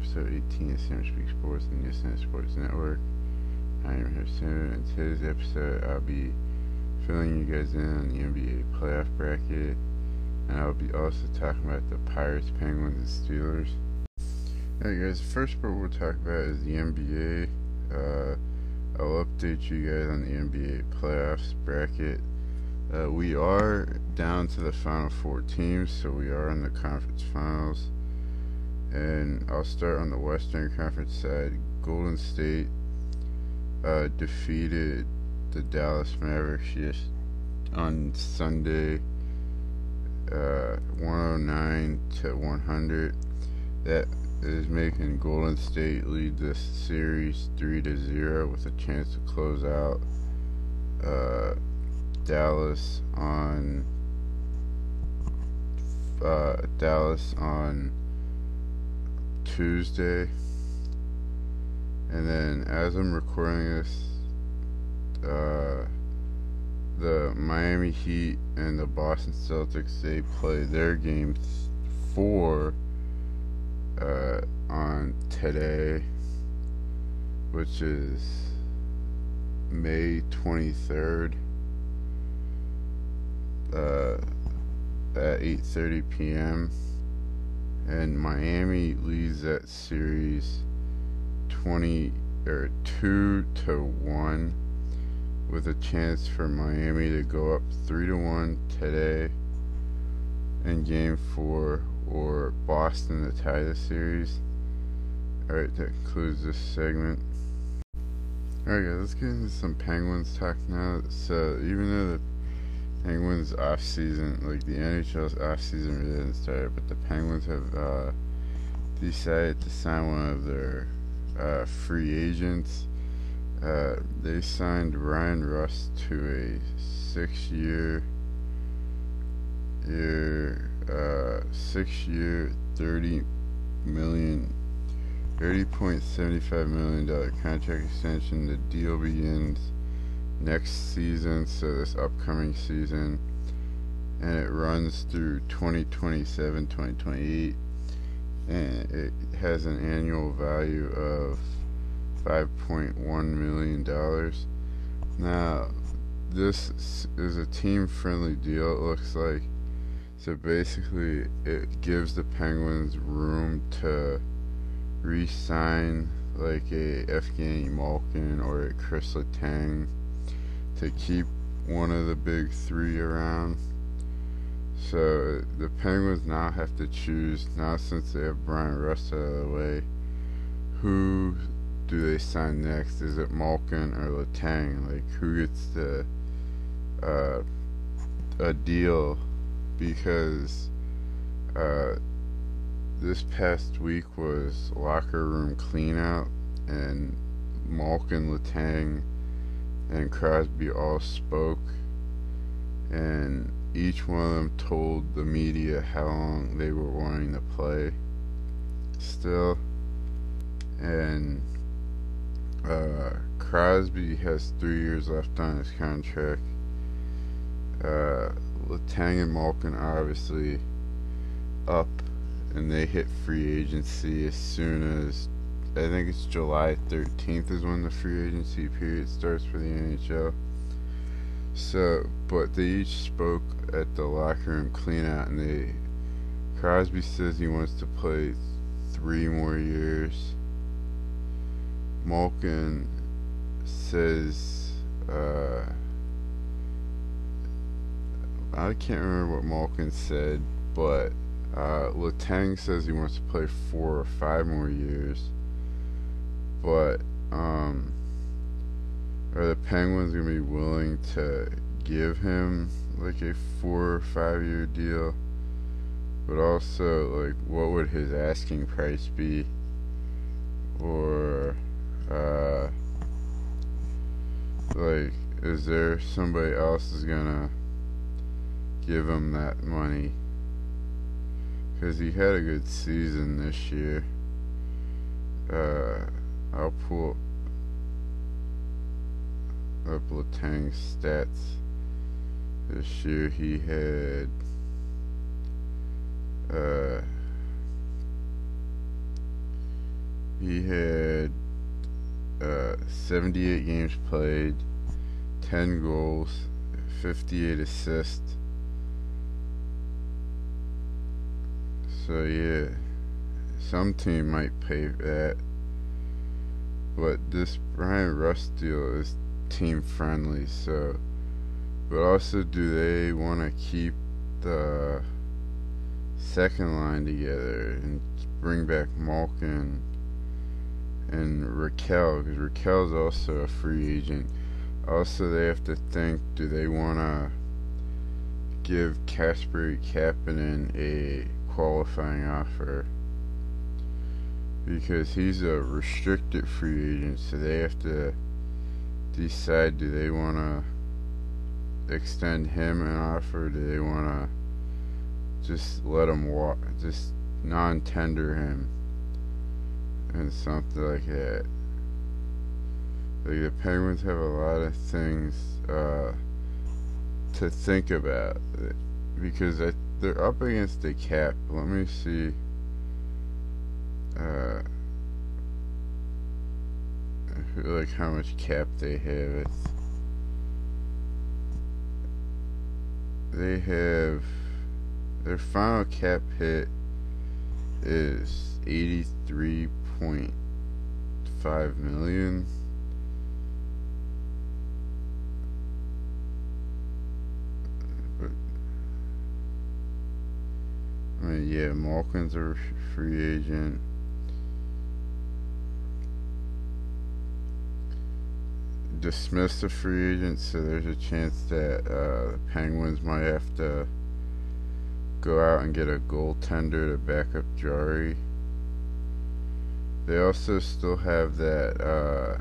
episode 18 of Sam Speak Sports and the S&S Sports Network. I am here soon. In today's episode, I'll be filling you guys in on the NBA playoff bracket, and I'll be also talking about the Pirates, Penguins, and Steelers. Alright, guys, the first sport we'll talk about is the NBA. Uh, I'll update you guys on the NBA playoffs bracket. Uh, we are down to the final four teams, so we are in the conference finals. And I'll start on the Western Conference side. Golden State uh, defeated the Dallas Mavericks on Sunday, uh, 109 to 100. That is making Golden State lead this series three to zero with a chance to close out uh, Dallas on uh, Dallas on Tuesday. And then as I'm recording this, uh, the Miami Heat and the Boston Celtics they play their game four uh, on today, which is May 23rd uh, at 8:30 p.m. and Miami leads that series 20 or 2 to 1 with a chance for Miami to go up 3 to 1 today in game 4 or Boston to tie the series. Alright, that concludes this segment. Alright guys, let's get into some Penguins talk now. So even though the Penguins off season, like the NHL's off season really hasn't started, but the Penguins have uh, decided to sign one of their uh, free agents. Uh, they signed Bryan Rust to a six-year, year, uh, six-year, thirty million, thirty point seventy-five million dollar contract extension. The deal begins next season, so this upcoming season, and it runs through 2027 2028, and it has an annual value of $5.1 million. Now, this is a team friendly deal, it looks like. So basically, it gives the Penguins room to re sign like a Evgeny Malkin or a Chris Letang to keep one of the big three around. So the Penguins now have to choose now since they have Bryan Rust out of the way. Who do they sign next? Is it Malkin or Letang? Like who gets the uh, a deal? Because uh, this past week was locker room cleanout, and Malkin, Letang, and Crosby all spoke, and each one of them told the media how long they were wanting to play still. And uh, Crosby has three years left on his contract. Uh, Letang and Malkin obviously up, and they hit free agency as soon as I think it's July 13th is when the free agency period starts for the NHL. So, but they each spoke at the locker room cleanout, and they Crosby says he wants to play three more years. Malkin says, uh, I can't remember what Malkin said, but uh, Letang says he wants to play four or five more years. But um, are the Penguins gonna be willing to give him like a four or five year deal? But also, like, what would his asking price be? Or, uh, like, is there somebody else is gonna give him that money? Because he had a good season this year. Uh, I'll pull up Letang's stats. This year he had uh he had uh, 78 games played, 10 goals, 58 assists. So yeah, some team might pay that, but this Bryan Rust deal is team friendly. So, but also, do they want to keep the second line together and bring back Malkin and Rakell? because Rakell's also a free agent. Also, they have to think: Do they want to give Casper Kapanen a qualifying offer? Because he's a restricted free agent, so they have to decide: Do they want to extend him an offer? Do they want to just let him walk, just non-tender him, and something like that. Like the Penguins have a lot of things uh, to think about because they're up against the cap. Let me see. Uh, like how much cap they have. They have their final cap hit is 83.5 million. But I mean, yeah, Malkin's a free agent. DeSmith's a free agent, so there's a chance that uh, the Penguins might have to go out and get a goaltender to back up Jarry. They also still have that uh,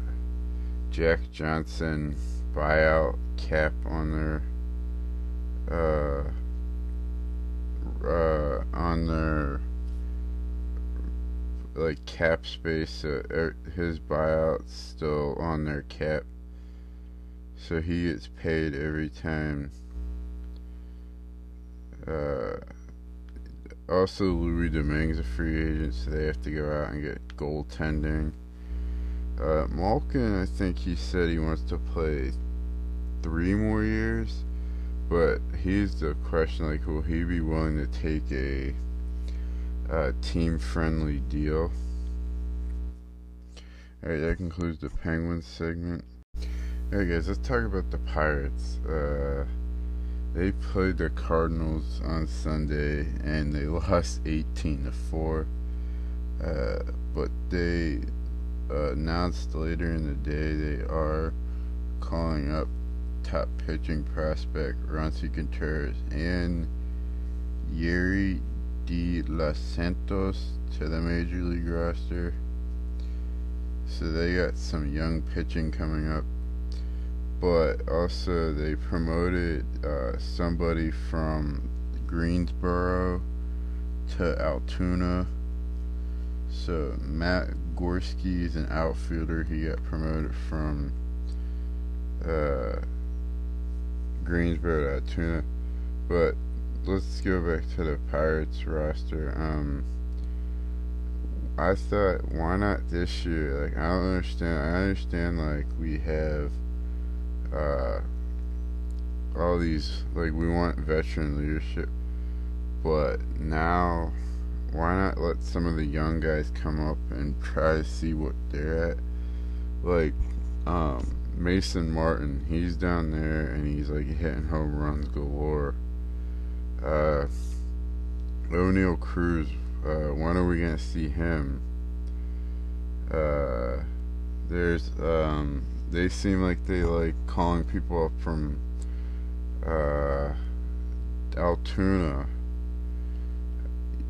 Jack Johnson buyout cap on their uh, uh, on their like cap space. Uh, his buyout's still on their cap, so he gets paid every time uh, also, Louis Domingue's a free agent, so they have to go out and get goaltending. Uh, Malkin, I think he said he wants to play three more years, but he's the question: like, will he be willing to take a, a team-friendly deal? Alright, that concludes the Penguins segment. Alright, guys, let's talk about the Pirates. Uh, they played the Cardinals on Sunday and they lost 18 to 4. Uh, but they uh, announced later in the day they are calling up top pitching prospect Roansy Contreras and Yerry De Los Santos to the major league roster. So they got some young pitching coming up but also they promoted uh, somebody from Greensboro to Altoona. So Matt Gorski is an outfielder. He got promoted from uh, Greensboro to Altoona. But let's go back to the Pirates roster. Um, I thought, why not this year? Like, I don't understand. I understand, like, we have uh, all these like we want veteran leadership, but now why not let some of the young guys come up and try to see what they're at? Like um, Mason Martin, he's down there and he's like hitting home runs galore. Uh, Oneil Cruz, uh, when are we gonna see him? Uh, there's um, they seem like they like calling people up from uh, Altoona.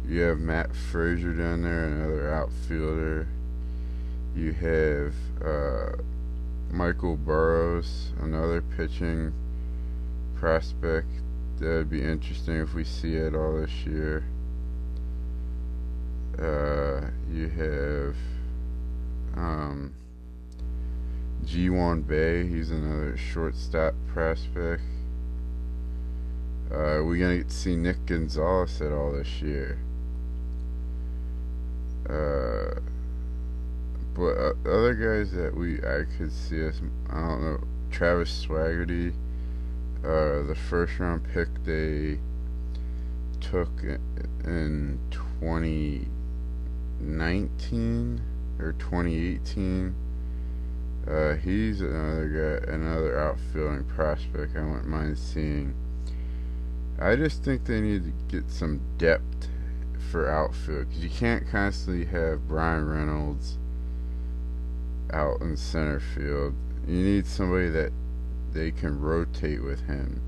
You have Matt Fraizer down there, another outfielder. You have uh, Michael Burrows, another pitching prospect. That'd be interesting if we see it all this year. Uh, you have um, Ji-hwan Bae, he's another shortstop prospect. Uh, we're gonna get to see Nick Gonzalez at all this year. Uh, but uh, other guys that we I could see us, I don't know, Travis Swaggerty, uh, the first round pick they took in 2019 or 2018. Uh, he's another guy, another outfielding prospect I wouldn't mind seeing. I just think they need to get some depth for outfield because you can't constantly have Bryan Reynolds out in center field. You need somebody that they can rotate with him.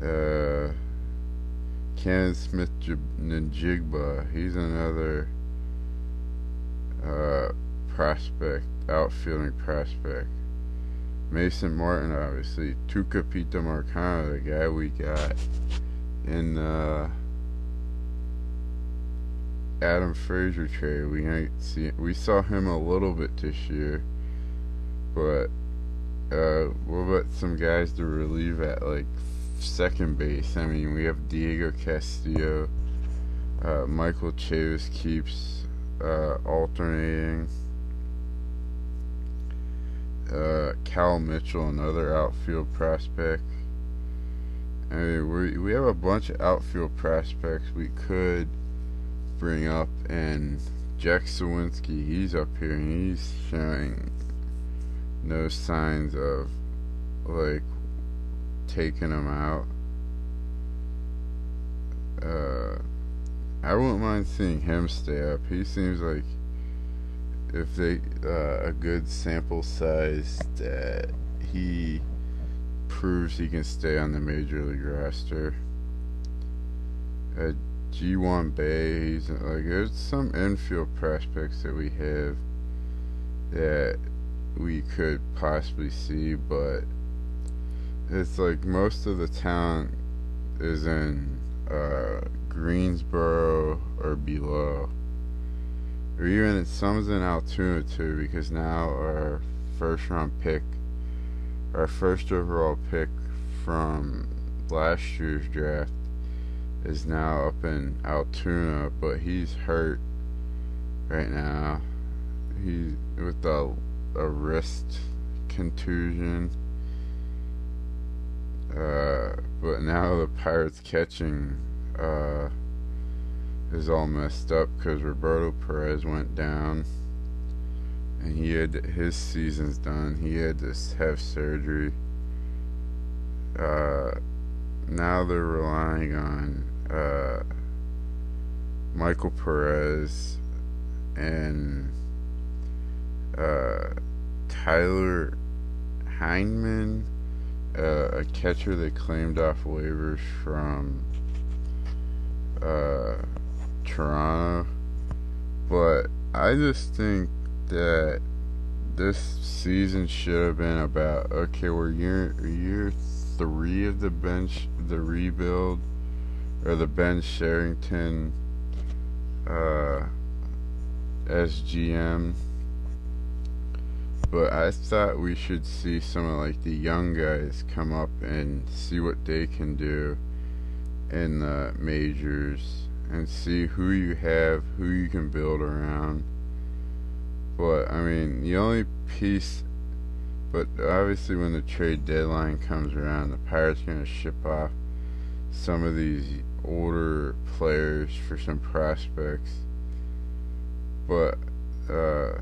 Uh, Canaan Smith Njigba, he's another uh, prospect, outfielding prospect. Mason Martin, obviously. Tucupita Marcano, the guy we got in uh, Adam Frazier trade. We ain't see we saw him a little bit this year, but uh, what about some guys to relieve at like second base? I mean, we have Diego Castillo. Uh, Michael Chavis keeps uh, alternating. Uh, Cal Mitchell, another outfield prospect. I mean, we we have a bunch of outfield prospects we could bring up, and Jack Suwinski, he's up here and he's showing no signs of like taking him out. Uh, I wouldn't mind seeing him stay up. He seems like if they uh, a good sample size that he proves he can stay on the major league roster. Ji-hwan Bae. He's like there's some infield prospects that we have that we could possibly see, but it's like most of the talent is in uh, Greensboro or below, or even in some's in Altoona too, because now our first round pick, our first overall pick from last year's draft is now up in Altoona, but he's hurt right now. He's with a, a wrist contusion. Uh, but now the Pirates catching uh, is all messed up because Roberto Perez went down and he had his season's done. He had to have surgery. Uh, now they're relying on uh, Michael Perez and uh, Tyler Heineman, uh, a catcher they claimed off waivers from uh, Toronto. But I just think that this season should have been about okay, we're year year three of the bench the rebuild or the Ben Cherington uh, SGM. But I thought we should see some of like the young guys come up and see what they can do in the majors and see who you have, who you can build around. But I mean, the only piece but obviously when the trade deadline comes around, the Pirates are going to ship off some of these older players for some prospects. But uh,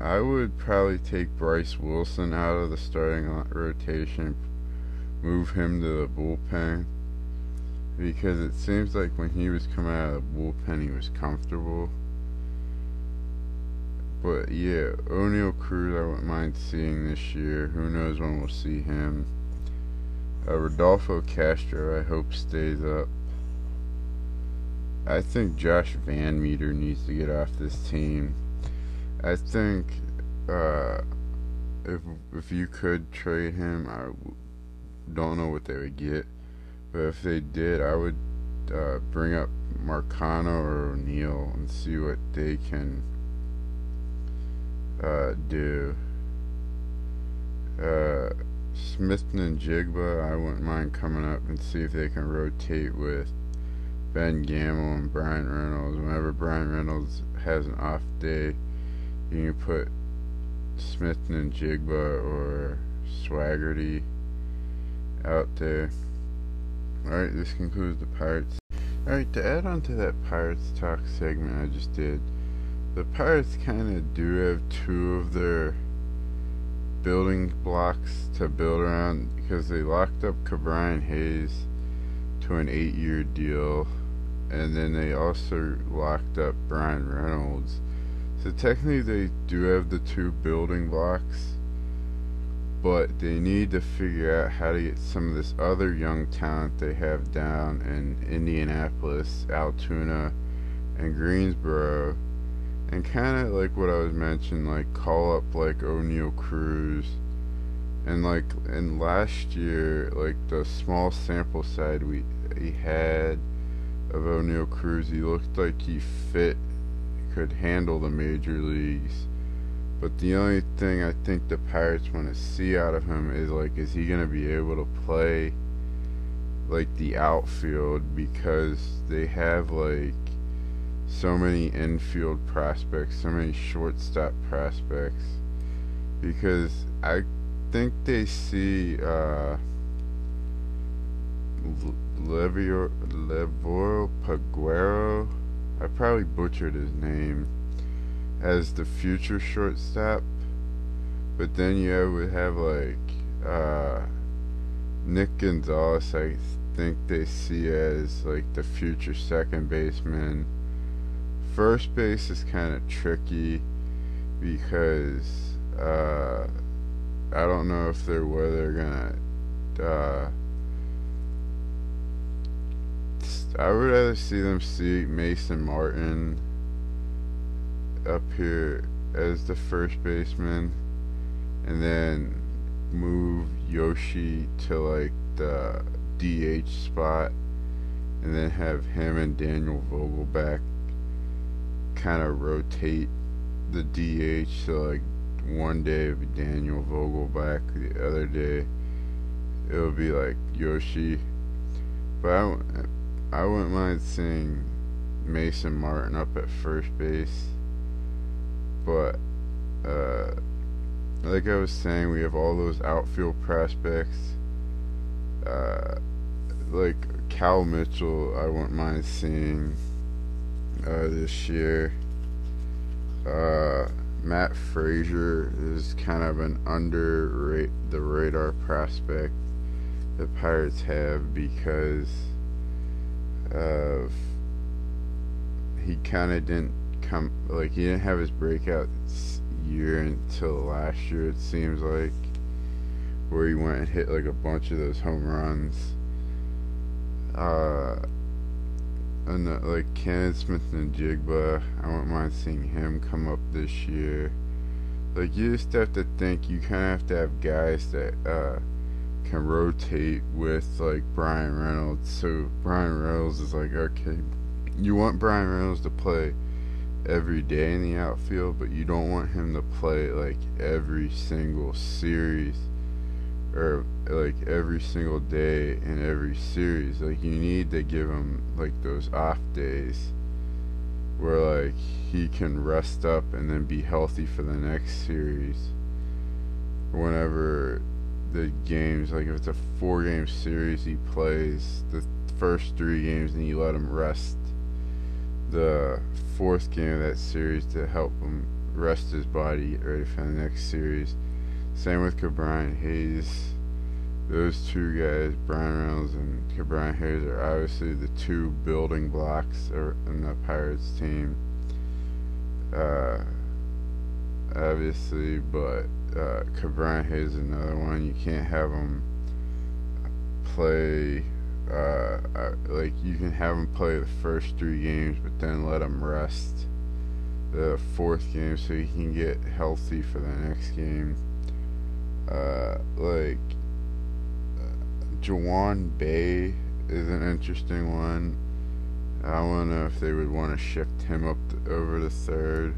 I would probably take Bryce Wilson out of the starting rotation, move him to the bullpen. Because it seems like when he was coming out of the bullpen, he was comfortable. But yeah, Oneil Cruz, I wouldn't mind seeing this year. Who knows when we'll see him. Uh, Rodolfo Castro, I hope stays up. I think Josh Van Meter needs to get off this team. I think uh, if if you could trade him, I don't know what they would get, but if they did, I would uh, bring up Marcano or Oneil and see what they can uh, do. Uh, Smith and Njigba, I wouldn't mind coming up and see if they can rotate with Ben Gamel and Bryan Reynolds. Whenever Bryan Reynolds has an off day, You can put Smith and Jigba or Swaggerty out there. Alright, this concludes the Pirates. Alright, to add on to that Pirates Talk segment I just did, the Pirates kind of do have two of their building blocks to build around because they locked up Ke'Bryan Hayes to an eight year deal and then they also locked up Bryan Reynolds. So technically they do have the two building blocks but they need to figure out how to get some of this other young talent they have down in Indianapolis, Altoona, and Greensboro, and kind of like what I was mentioning, like call up like Oneil Cruz, and like in last year, like the small sample side we he had of Oneil Cruz, he looked like he fit, could handle the major leagues but the only thing I think the Pirates want to see out of him is like, is he going to be able to play like the outfield because they have like so many infield prospects, so many shortstop prospects. Because I think they see uh, Levio, Levoro Paguero. I probably butchered his name as the future shortstop, but then you would have like uh, Nick Gonzalez. I think they see as like the future second baseman. First base is kind of tricky because uh, I don't know if they're where they're gonna. Uh, I would rather see them see Mason Martin up here as the first baseman and then move Yoshi to like the DH spot and then have him and Daniel Vogelbach kind of rotate the DH so like one day it'll be Daniel Vogelbach the other day. It'll be like Yoshi. But I, I wouldn't mind seeing Mason Martin up at first base but uh, like I was saying, we have all those outfield prospects. Uh, like Cal Mitchell, I wouldn't mind seeing uh, this year. Uh, Matt Fraizer is kind of an under the radar prospect the Pirates have because of he kind of didn't come like he didn't have his breakout year until last year. It seems like where he went and hit like a bunch of those home runs. Uh, and uh, like Canaan Smith and Jigba, I wouldn't mind seeing him come up this year. Like you just have to think you kind of have to have guys that uh, can rotate with like Bryan Reynolds. So Bryan Reynolds is like okay, you want Bryan Reynolds to play every day in the outfield, but you don't want him to play like every single series or like every single day in every series. Like you need to give him like those off days where like he can rest up and then be healthy for the next series. Whenever the games like if it's a four game series he plays the first three games and you let him rest the fourth game of that series to help him rest his body, ready for the next series. Same with Ke'Bryan Hayes. Those two guys, Bryan Reynolds and Ke'Bryan Hayes, are obviously the two building blocks in the Pirates team. Uh, obviously, but uh, Ke'Bryan Hayes is another one. You can't have him play uh, like you can have him play the first three games, but then let him rest the fourth game so he can get healthy for the next game. Uh, like uh, Ji-hwan Bae is an interesting one. I don't know if they would want to shift him up to, over to third.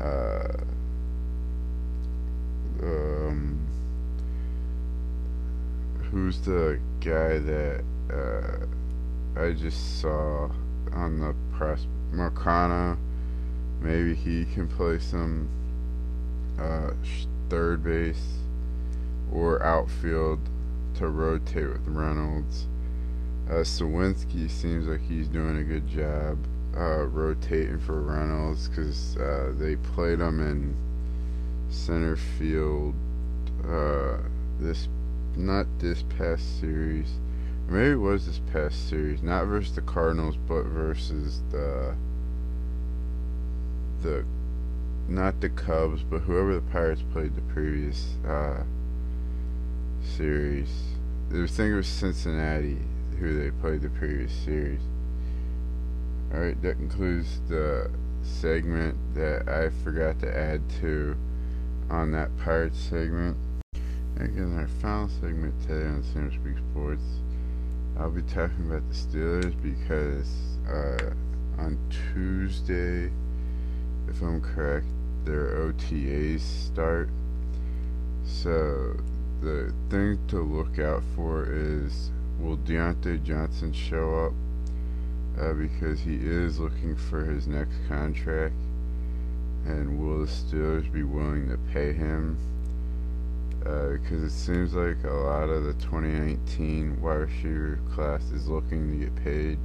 Uh, um, who's the guy that uh, I just saw on the press? Marcano. maybe he can play some uh, third base or outfield to rotate with Reynolds. Uh, Suwinski seems like he's doing a good job uh, rotating for Reynolds because uh, they played him in center field uh, this not this past series. Maybe it was this past series. Not versus the Cardinals but versus the the not the Cubs but whoever the Pirates played the previous uh, series. I think it was Cincinnati who they played the previous series. Alright that concludes the segment that I forgot to add to on that Pirates segment. Again, our final segment today on Sam Speak Sports, I'll be talking about the Steelers because uh, on Tuesday, if I'm correct, their OTAs start. So the thing to look out for is will Diontae Johnson show up? Uh, because he is looking for his next contract and will the Steelers be willing to pay him? Uh, because it seems like a lot of the 2019 wide receiver class is looking to get paid.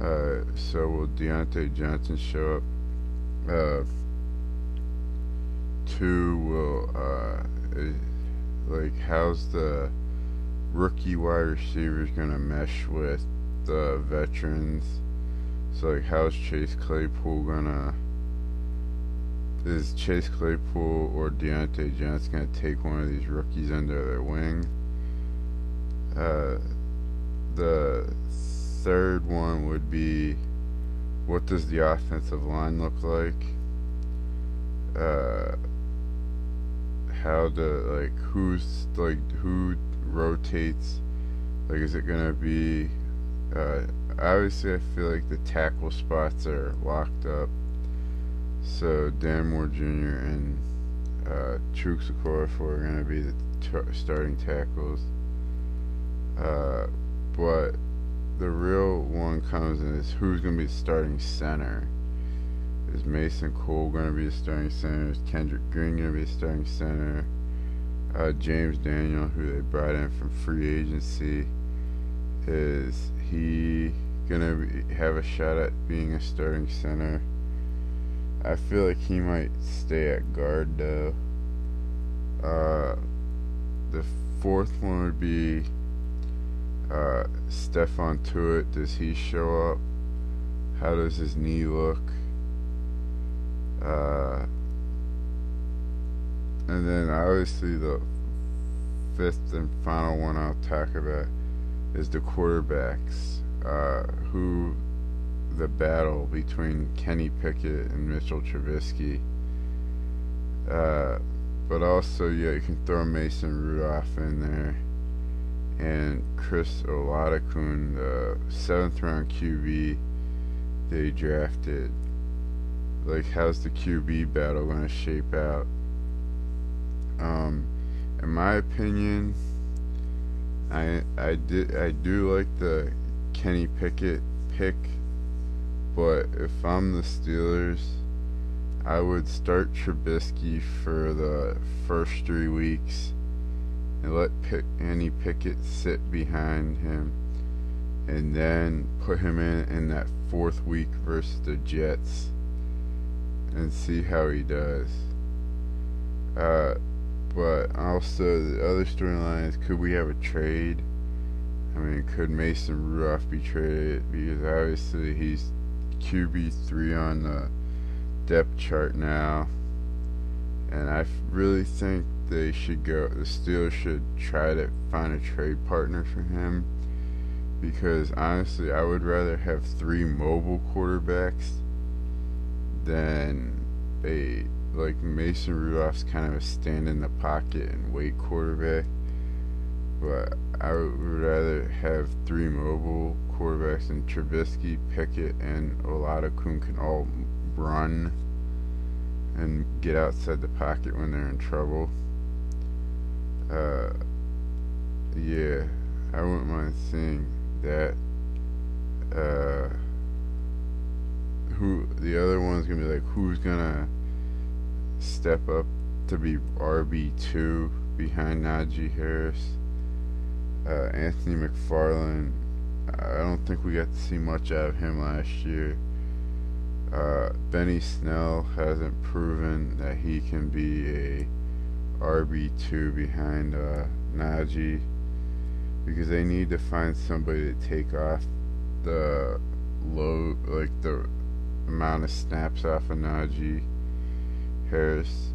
Uh, so will Diontae Johnson show up? Uh, two will uh, like how's the rookie wide receivers gonna mesh with the veterans? So like how's Chase Claypool gonna is Chase Claypool or Diontae Johnson going to take one of these rookies under their wing? Uh, the third one would be what does the offensive line look like? Uh, how to like who's like who rotates? Like, is it gonna be? Uh, obviously, I feel like the tackle spots are locked up. So Dan Moore Jr. and uh, Chuks Okorafor are going to be the starting tackles. Uh, but the real one comes in is who's going to be the starting center. Is Mason Cole going to be the starting center? Is Kendrick Green going to be the starting center? Uh, James Daniel, who they brought in from free agency, is he going to have a shot at being a starting center? I feel like he might stay at guard though. Uh, the fourth one would be uh, Stephon Tuitt. Does he show up? How does his knee look? Uh, and then obviously the fifth and final one I'll talk about is the quarterbacks. Uh, who the battle between Kenny Pickett and Mitchell Trubisky. Uh, but also, yeah, you can throw Mason Rudolph in there. And Chris Oladokun, the seventh round QB they drafted. Like, how's the QB battle going to shape out? Um, in my opinion, I I did I do like the Kenny Pickett pick but if I'm the Steelers, I would start Trubisky for the first three weeks and let Pick, Andy Pickett sit behind him and then put him in in that fourth week versus the Jets and see how he does. Uh, but also the other storyline is could we have a trade? I mean, could Mason Rudolph be traded? Because obviously he's QB3 on the depth chart now. And I really think they should go, the Steelers should try to find a trade partner for him. Because honestly, I would rather have three mobile quarterbacks than a, like Mason Rudolph's kind of a stand in the pocket and wait quarterback. But I would rather have three mobile quarterbacks and Trubisky, Pickett, and Oladokun can all run and get outside the pocket when they're in trouble. Uh, yeah, I wouldn't mind seeing that. Uh, who the other one's gonna be like who's gonna step up to be RB two behind Najee Harris. Uh, Anthony McFarland. I don't think we got to see much out of him last year. Uh, Benny Snell hasn't proven that he can be a RB two behind uh, Najee because they need to find somebody to take off the low, like the amount of snaps off of Najee Harris.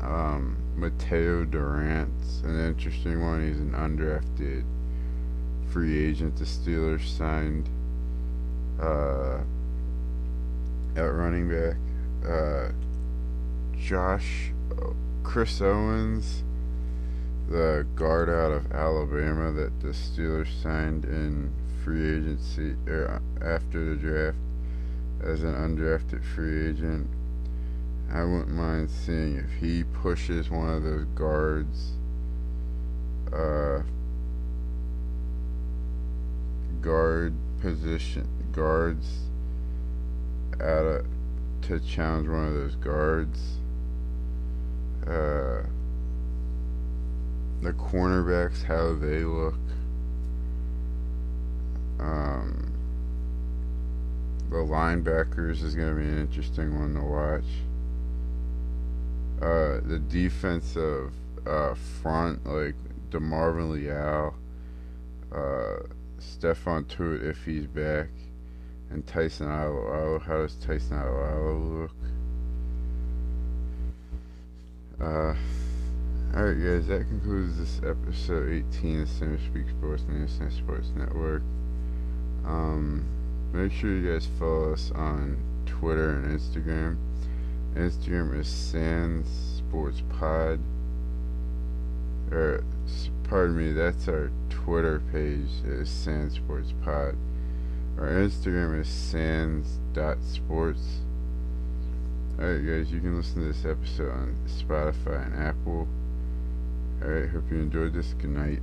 Um, Mateo Durant's an interesting one. He's an undrafted free agent the Steelers signed uh, at running back. Uh, Josh, Chris Owens the guard out of Alabama that the Steelers signed in free agency er, after the draft as an undrafted free agent. I wouldn't mind seeing if he pushes one of those guards uh, guard position guards out of to challenge one of those guards. Uh, the cornerbacks, how they look. Um, the linebackers is going to be an interesting one to watch. Uh, the defensive uh, front, like DeMarvin Leal, uh, Stephon Tuitt if he's back, and Tyson Alualu. How does Tyson Alualu look? Uh, Alright guys, that concludes this episode 18 of Center Speak Sports News S&S Sports Network. Um, make sure you guys follow us on Twitter and Instagram. Instagram is Sans Sports Pod. Or, pardon me, that's our Twitter page uh, is Sans Sports Pod. Our Instagram is sans.sports. Alright guys, you can listen to this episode on Spotify and Apple. Alright, hope you enjoyed this. Good night.